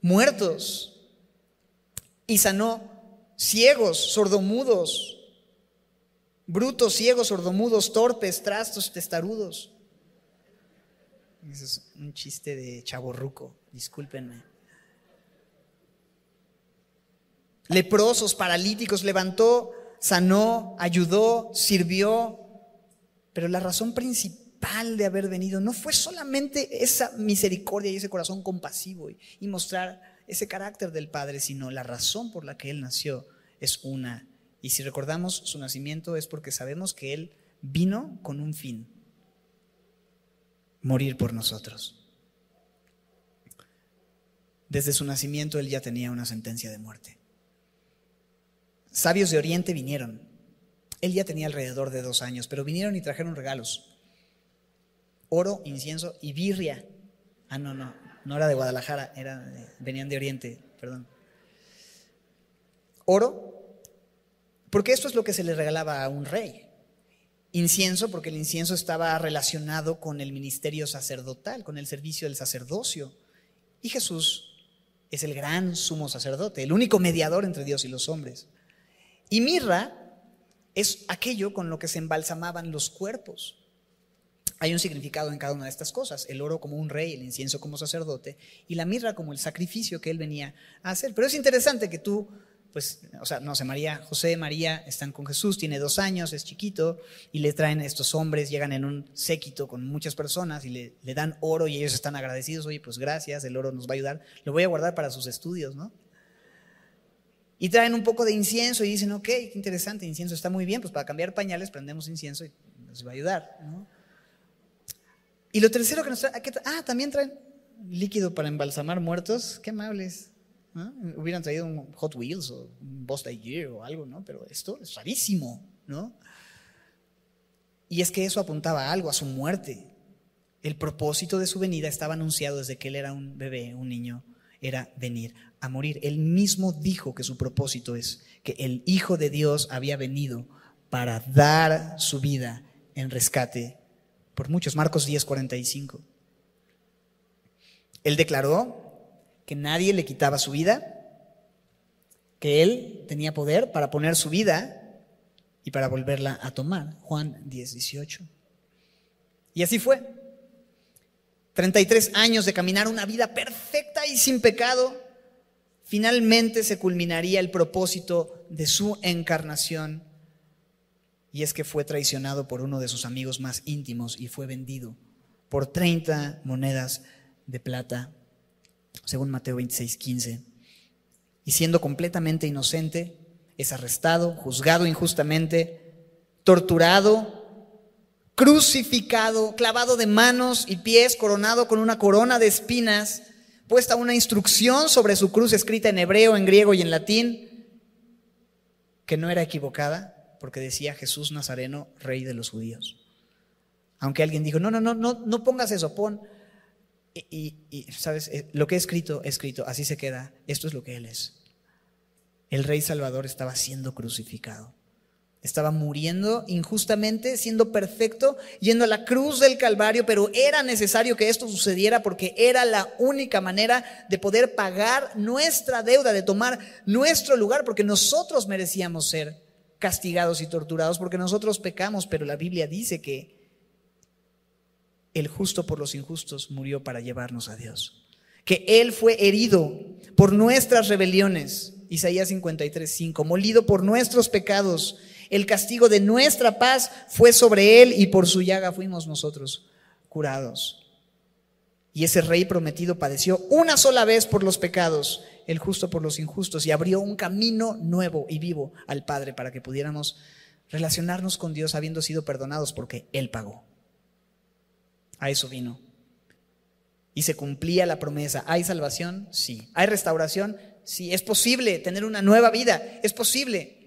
muertos y sanó ciegos, sordomudos, brutos, ciegos, sordomudos, torpes, trastos, testarudos. Ese es un chiste de chaborruco, discúlpenme. Leprosos, paralíticos, levantó, sanó, ayudó, sirvió. Pero la razón principal de haber venido no fue solamente esa misericordia y ese corazón compasivo y, mostrar ese carácter del Padre, sino la razón por la que Él nació es una. Y si recordamos su nacimiento es porque sabemos que Él vino con un fin, morir por nosotros. Desde su nacimiento Él ya tenía una sentencia de muerte sabios de Oriente vinieron. Él ya tenía alrededor de dos años, pero vinieron y trajeron regalos. Oro, incienso y birria. Ah, no, no, no era de Guadalajara, era venían de Oriente, perdón. Oro, porque esto es lo que se le regalaba a un rey. Incienso, porque el incienso estaba relacionado con el ministerio sacerdotal, con el servicio del sacerdocio. Y Jesús es el gran sumo sacerdote, el único mediador entre Dios y los hombres. Y mirra es aquello con lo que se embalsamaban los cuerpos. Hay un significado en cada una de estas cosas, el oro como un rey, el incienso como sacerdote y la mirra como el sacrificio que él venía a hacer. Pero es interesante que tú, pues, o sea, no sé, María, José, María están con Jesús, tiene dos años, es chiquito y le traen estos hombres, llegan en un séquito con muchas personas y le, le dan oro y ellos están agradecidos, oye, pues gracias, el oro nos va a ayudar, lo voy a guardar para sus estudios, ¿no? Y traen un poco de incienso y dicen, ok, qué interesante, incienso está muy bien, pues para cambiar pañales prendemos incienso y nos va a ayudar. Y lo tercero que nos traen, ah, también traen líquido para embalsamar muertos, qué amables. Hubieran traído un Hot Wheels o un Boss Year o algo, ¿no? Pero esto es rarísimo, ¿no? Y es que eso apuntaba a algo, a su muerte. El propósito de su venida estaba anunciado desde que él era un bebé, un niño, era venir a morir. Él mismo dijo que su propósito es que el Hijo de Dios había venido para dar su vida en rescate por muchos. Marcos 10, 45. Él declaró que nadie le quitaba su vida, que él tenía poder para poner su vida y para volverla a tomar. Juan 10, 18. Y así fue. 33 años de caminar una vida perfecta y sin pecado, finalmente se culminaría el propósito de su encarnación. Y es que fue traicionado por uno de sus amigos más íntimos y fue vendido por 30 monedas de plata, según Mateo 26, 15. Y siendo completamente inocente, es arrestado, juzgado injustamente, torturado, crucificado, clavado de manos y pies, coronado con una corona de espinas, puesta una instrucción sobre su cruz escrita en hebreo, en griego y en latín, que no era equivocada, porque decía Jesús Nazareno, rey de los judíos. Aunque alguien dijo, no, no, no, no, no pongas eso, pon. Y, y, sabes, eh, lo que he escrito, he escrito, así se queda, esto es lo que Él es. El rey Salvador estaba siendo crucificado. Estaba muriendo injustamente, siendo perfecto, yendo a la cruz del Calvario, pero era necesario que esto sucediera porque era la única manera de poder pagar nuestra deuda, de tomar nuestro lugar, porque nosotros merecíamos ser castigados y torturados, porque nosotros pecamos, pero la Biblia dice que el justo por los injustos murió para llevarnos a Dios, que Él fue herido por nuestras rebeliones, Isaías 53, 5, molido por nuestros pecados el castigo de nuestra paz fue sobre él y por su llaga fuimos nosotros curados. Y ese rey prometido padeció una sola vez por los pecados, el justo por los injustos, y abrió un camino nuevo y vivo al Padre para que pudiéramos relacionarnos con Dios habiendo sido perdonados porque Él pagó. A eso vino. Y se cumplía la promesa. ¿Hay salvación? Sí. ¿Hay restauración? Sí. Es posible tener una nueva vida. Es posible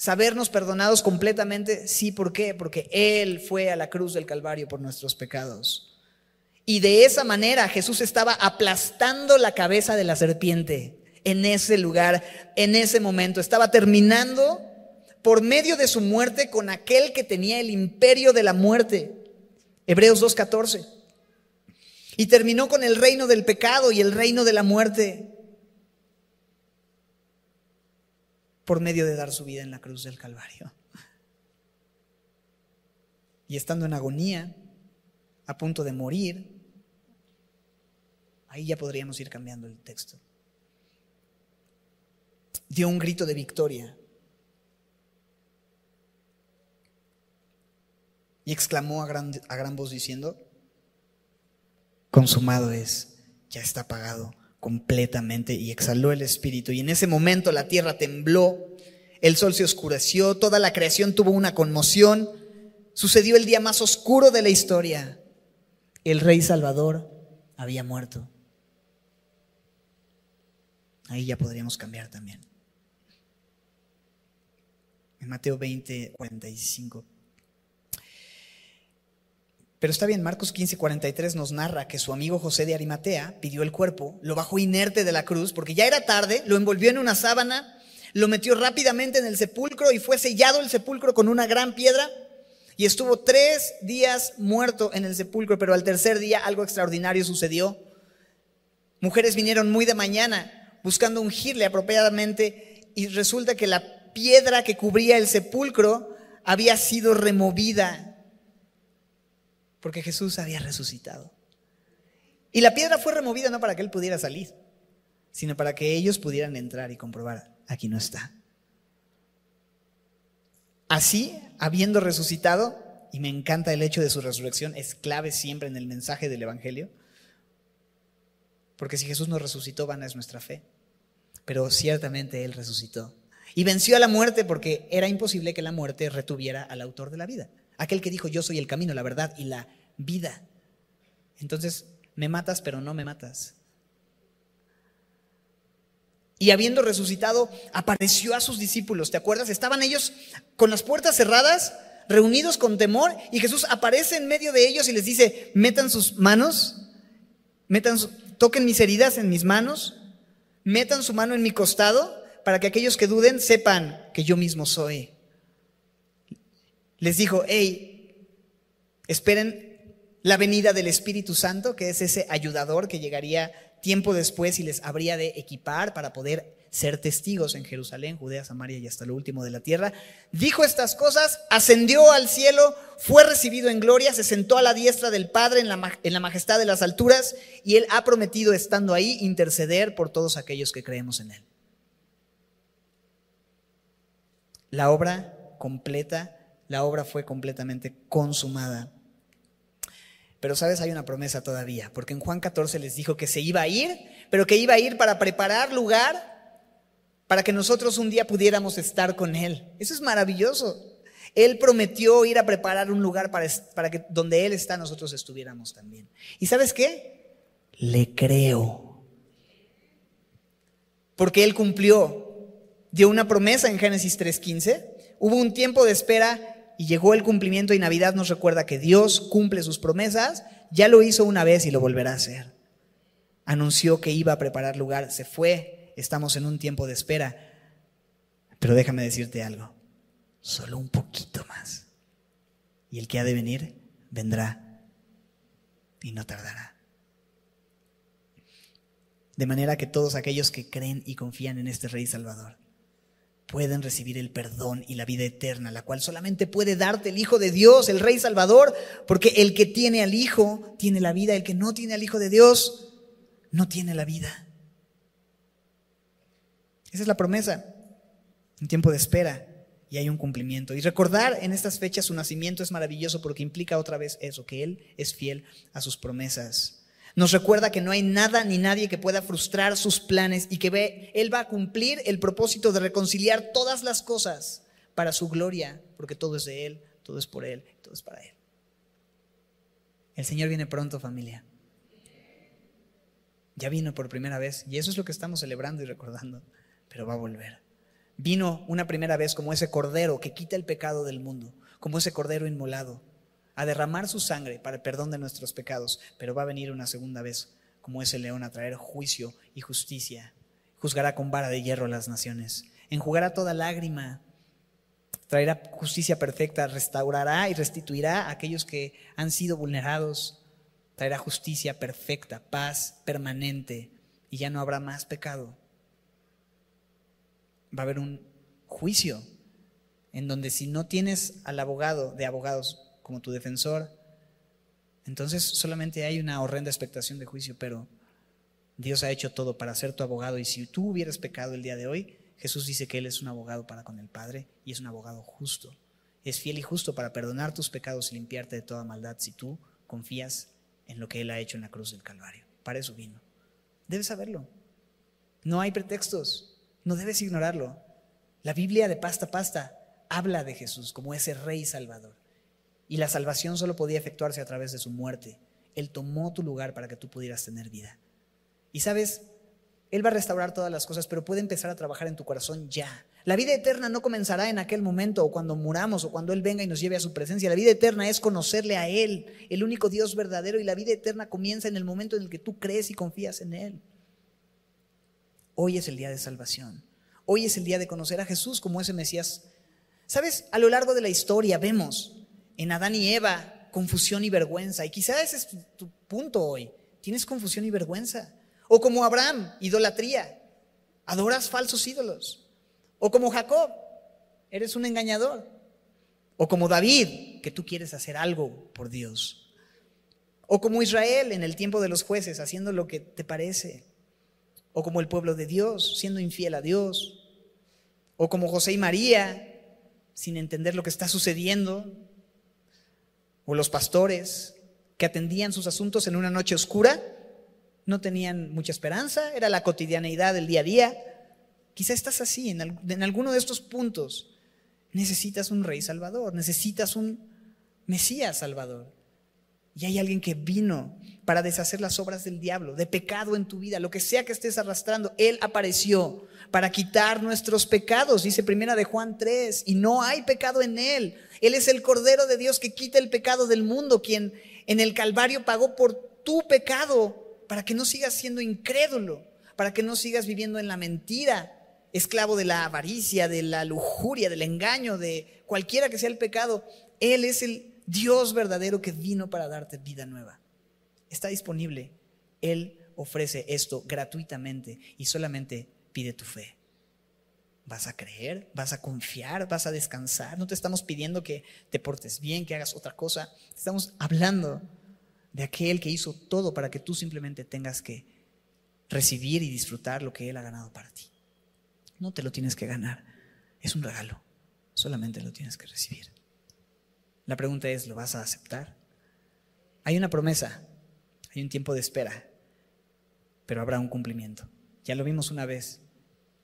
sabernos perdonados completamente. Sí. ¿Por qué? Porque Él fue a la cruz del Calvario por nuestros pecados. Y de esa manera Jesús estaba aplastando la cabeza de la serpiente en ese lugar, en ese momento. Estaba terminando por medio de su muerte con aquel que tenía el imperio de la muerte. Hebreos 2.14. Y terminó con el reino del pecado y el reino de la muerte por medio de dar su vida en la cruz del Calvario. Y estando en agonía, a punto de morir, Ahí ya podríamos ir cambiando el texto. Dio un grito de victoria. Y exclamó a gran, a gran voz diciendo, consumado es, ya está pagado completamente. Y exhaló el espíritu. Y en ese momento la tierra tembló, el sol se oscureció, toda la creación tuvo una conmoción. Sucedió el día más oscuro de la historia. El rey Salvador había muerto. Ahí ya podríamos cambiar también. En Mateo 20, 45. Pero está bien, Marcos 15, 43 nos narra que su amigo José de Arimatea pidió el cuerpo, lo bajó inerte de la cruz, porque ya era tarde, lo envolvió en una sábana, lo metió rápidamente en el sepulcro y fue sellado el sepulcro con una gran piedra. Y estuvo tres días muerto en el sepulcro, pero al tercer día algo extraordinario sucedió. Mujeres vinieron muy de mañana buscando ungirle apropiadamente y resulta que la piedra que cubría el sepulcro había sido removida porque Jesús había resucitado. Y la piedra fue removida no para que él pudiera salir, sino para que ellos pudieran entrar y comprobar, aquí no está. Así, habiendo resucitado, y me encanta el hecho de su resurrección, es clave siempre en el mensaje del Evangelio, porque si Jesús no resucitó, vana es nuestra fe. Pero ciertamente Él resucitó. Y venció a la muerte porque era imposible que la muerte retuviera al autor de la vida. Aquel que dijo, yo soy el camino, la verdad y la vida. Entonces, me matas, pero no me matas. Y habiendo resucitado, apareció a sus discípulos. ¿Te acuerdas? Estaban ellos con las puertas cerradas, reunidos con temor, y Jesús aparece en medio de ellos y les dice, metan sus manos, metan toquen mis heridas en mis manos, metan su mano en mi costado para que aquellos que duden sepan que yo mismo soy. Les dijo, hey, esperen la venida del Espíritu Santo, que es ese ayudador que llegaría tiempo después y les habría de equipar para poder ser testigos en Jerusalén, Judea, Samaria y hasta lo último de la tierra. Dijo estas cosas, ascendió al cielo, fue recibido en gloria, se sentó a la diestra del Padre en la, en la majestad de las alturas y él ha prometido, estando ahí, interceder por todos aquellos que creemos en él. La obra completa, la obra fue completamente consumada. Pero sabes, hay una promesa todavía, porque en Juan 14 les dijo que se iba a ir, pero que iba a ir para preparar lugar para que nosotros un día pudiéramos estar con Él. Eso es maravilloso. Él prometió ir a preparar un lugar para, para que donde Él está nosotros estuviéramos también. ¿Y sabes qué? Le creo. Porque Él cumplió, dio una promesa en Génesis 3.15, hubo un tiempo de espera y llegó el cumplimiento y Navidad nos recuerda que Dios cumple sus promesas, ya lo hizo una vez y lo volverá a hacer. Anunció que iba a preparar lugar, se fue, estamos en un tiempo de espera. Pero déjame decirte algo, solo un poquito más. Y el que ha de venir, vendrá y no tardará. De manera que todos aquellos que creen y confían en este Rey Salvador pueden recibir el perdón y la vida eterna, la cual solamente puede darte el Hijo de Dios, el Rey Salvador, porque el que tiene al Hijo tiene la vida, el que no tiene al Hijo de Dios no tiene la vida. Esa es la promesa. Un tiempo de espera. y hay un cumplimiento. Y recordar en estas fechas su nacimiento es maravilloso porque implica otra vez eso, que Él es fiel a sus promesas. Nos recuerda que no hay nada ni nadie que pueda frustrar sus planes y que ve, Él va a cumplir el propósito de reconciliar todas las cosas para su gloria, porque todo es de Él, todo es por Él, todo es para Él. El Señor viene pronto, familia. Ya vino por primera vez y eso es lo que estamos celebrando y recordando, pero va a volver. Vino una primera vez como ese cordero que quita el pecado del mundo, como ese cordero inmolado, a derramar su sangre para el perdón de nuestros pecados, pero va a venir una segunda vez como ese león a traer juicio y justicia. Juzgará con vara de hierro las naciones, enjugará toda lágrima, traerá justicia perfecta, restaurará y restituirá a aquellos que han sido vulnerados, traerá justicia perfecta, paz permanente y ya no habrá más pecado. Va a haber un juicio en donde si no tienes al abogado de abogados como tu defensor, entonces solamente hay una horrenda expectación de juicio, pero Dios ha hecho todo para ser tu abogado y si tú hubieras pecado el día de hoy, Jesús dice que Él es un abogado para con el Padre y es un abogado justo. Es fiel y justo para perdonar tus pecados y limpiarte de toda maldad si tú confías en lo que Él ha hecho en la cruz del Calvario. Para eso vino. Debes saberlo. No hay pretextos. No debes ignorarlo. La Biblia de pasta a pasta habla de Jesús como ese rey salvador. Y la salvación solo podía efectuarse a través de su muerte. Él tomó tu lugar para que tú pudieras tener vida. Y sabes, Él va a restaurar todas las cosas, pero puede empezar a trabajar en tu corazón ya. La vida eterna no comenzará en aquel momento o cuando muramos o cuando Él venga y nos lleve a su presencia. La vida eterna es conocerle a Él, el único Dios verdadero, y la vida eterna comienza en el momento en el que tú crees y confías en Él. Hoy es el día de salvación. Hoy es el día de conocer a Jesús como ese Mesías. Sabes, a lo largo de la historia vemos en Adán y Eva confusión y vergüenza. Y quizás ese es tu, punto hoy. Tienes confusión y vergüenza. O como Abraham, idolatría. Adoras falsos ídolos. O como Jacob, eres un engañador. O como David, que tú quieres hacer algo por Dios. O como Israel en el tiempo de los jueces, haciendo lo que te parece o como el pueblo de Dios, siendo infiel a Dios, o como José y María, sin entender lo que está sucediendo, o los pastores que atendían sus asuntos en una noche oscura, no tenían mucha esperanza, era la cotidianeidad del día a día. Quizá estás así, en, en alguno de estos puntos. Necesitas un rey salvador, necesitas un Mesías salvador. Y hay alguien que vino para deshacer las obras del diablo, de pecado en tu vida, lo que sea que estés arrastrando. Él apareció para quitar nuestros pecados, dice primera de Juan 3, y no hay pecado en él. Él es el Cordero de Dios que quita el pecado del mundo, quien en el Calvario pagó por tu pecado, para que no sigas siendo incrédulo, para que no sigas viviendo en la mentira, esclavo de la avaricia, de la lujuria, del engaño, de cualquiera que sea el pecado. Él es el Dios verdadero que vino para darte vida nueva. Está disponible. Él ofrece esto gratuitamente y solamente pide tu fe. ¿Vas a creer? ¿Vas a confiar? ¿Vas a descansar? No te estamos pidiendo que te portes bien, que hagas otra cosa. Estamos hablando de aquel que hizo todo para que tú simplemente tengas que recibir y disfrutar lo que Él ha ganado para ti. No te lo tienes que ganar. Es un regalo. Solamente lo tienes que recibir. La pregunta es, ¿lo vas a aceptar? Hay una promesa, hay un tiempo de espera, pero habrá un cumplimiento. Ya lo vimos una vez,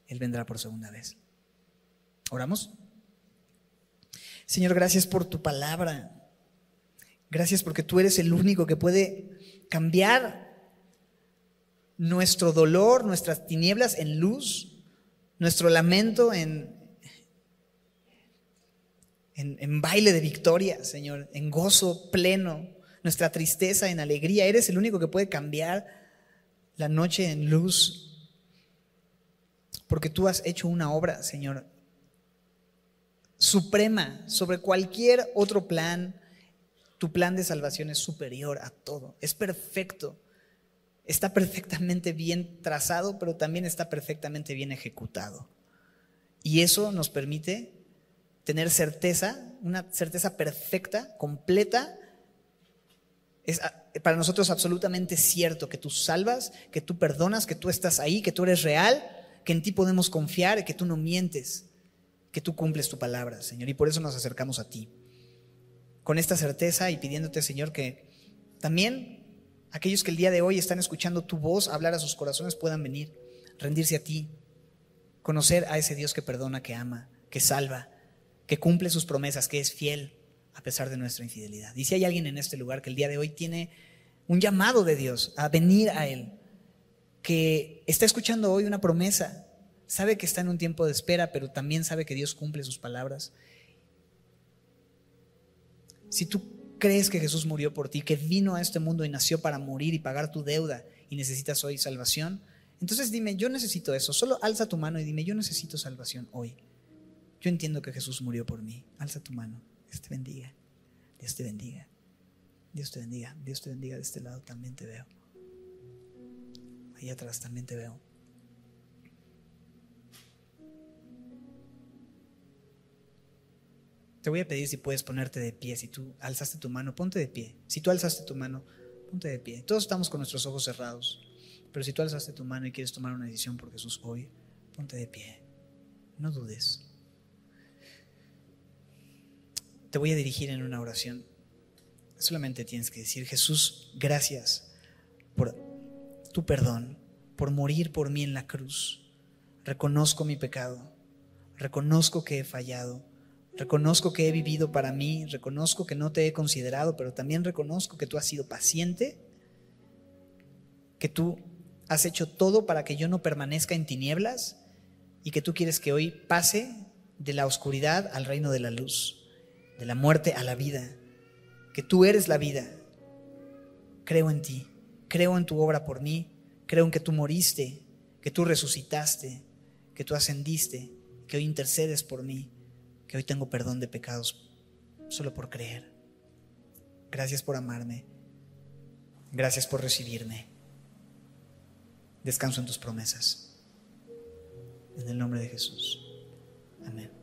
Él vendrá por segunda vez. ¿Oramos? Señor, gracias por tu palabra. Gracias porque tú eres el único que puede cambiar nuestro dolor, nuestras tinieblas en luz, nuestro lamento en, en, baile de victoria, Señor, en gozo pleno, nuestra tristeza en alegría. Eres el único que puede cambiar la noche en luz. Porque tú has hecho una obra, Señor, suprema sobre cualquier otro plan. Tu plan de salvación es superior a todo, es perfecto. Está perfectamente bien trazado, pero también está perfectamente bien ejecutado. Y eso nos permite tener certeza, una certeza perfecta, completa. Es ah, para nosotros absolutamente cierto que tú salvas, que tú perdonas, que tú estás ahí, que tú eres real, que en ti podemos confiar, que tú no mientes, que tú cumples tu palabra, Señor, y por eso nos acercamos a ti. Con esta certeza y pidiéndote, Señor, que también aquellos que el día de hoy están escuchando tu voz hablar a sus corazones puedan venir, rendirse a ti, conocer a ese Dios que perdona, que ama, que salva, que cumple sus promesas, que es fiel a pesar de nuestra infidelidad. Y si hay alguien en este lugar que el día de hoy tiene un llamado de Dios a venir a Él, que está escuchando hoy una promesa sabe que está en un tiempo de espera, pero también sabe que Dios cumple sus palabras. Si tú crees que Jesús murió por ti, que vino a este mundo y nació para morir y pagar tu deuda y necesitas hoy salvación, entonces dime, yo necesito eso. Solo alza tu mano y dime, yo necesito salvación hoy. Yo entiendo que Jesús murió por mí. Alza tu mano. Dios te bendiga. Dios te bendiga. Dios te bendiga. Dios te bendiga. De este lado también te veo. Ahí atrás también te veo. Te voy a pedir si puedes ponerte de pie. Si tú alzaste tu mano, ponte de pie. Si tú alzaste tu mano, ponte de pie. Todos estamos con nuestros ojos cerrados. Pero si tú alzaste tu mano y quieres tomar una decisión por Jesús hoy, ponte de pie. No dudes. Te voy a dirigir en una oración. Solamente tienes que decir, Jesús, gracias por tu perdón, por morir por mí en la cruz. Reconozco mi pecado. Reconozco que he fallado Reconozco que he vivido para mí, reconozco que no te he considerado, pero también reconozco que tú has sido paciente, que tú has hecho todo para que yo no permanezca en tinieblas y que tú quieres que hoy pase de la oscuridad al reino de la luz, de la muerte a la vida, que tú eres la vida. Creo en ti, creo en tu obra por mí, creo en que tú moriste, que tú resucitaste, que tú ascendiste, que hoy intercedes por mí que hoy tengo perdón de pecados solo por creer. Gracias por amarme. Gracias por recibirme. Descanso en tus promesas. En el nombre de Jesús. Amén.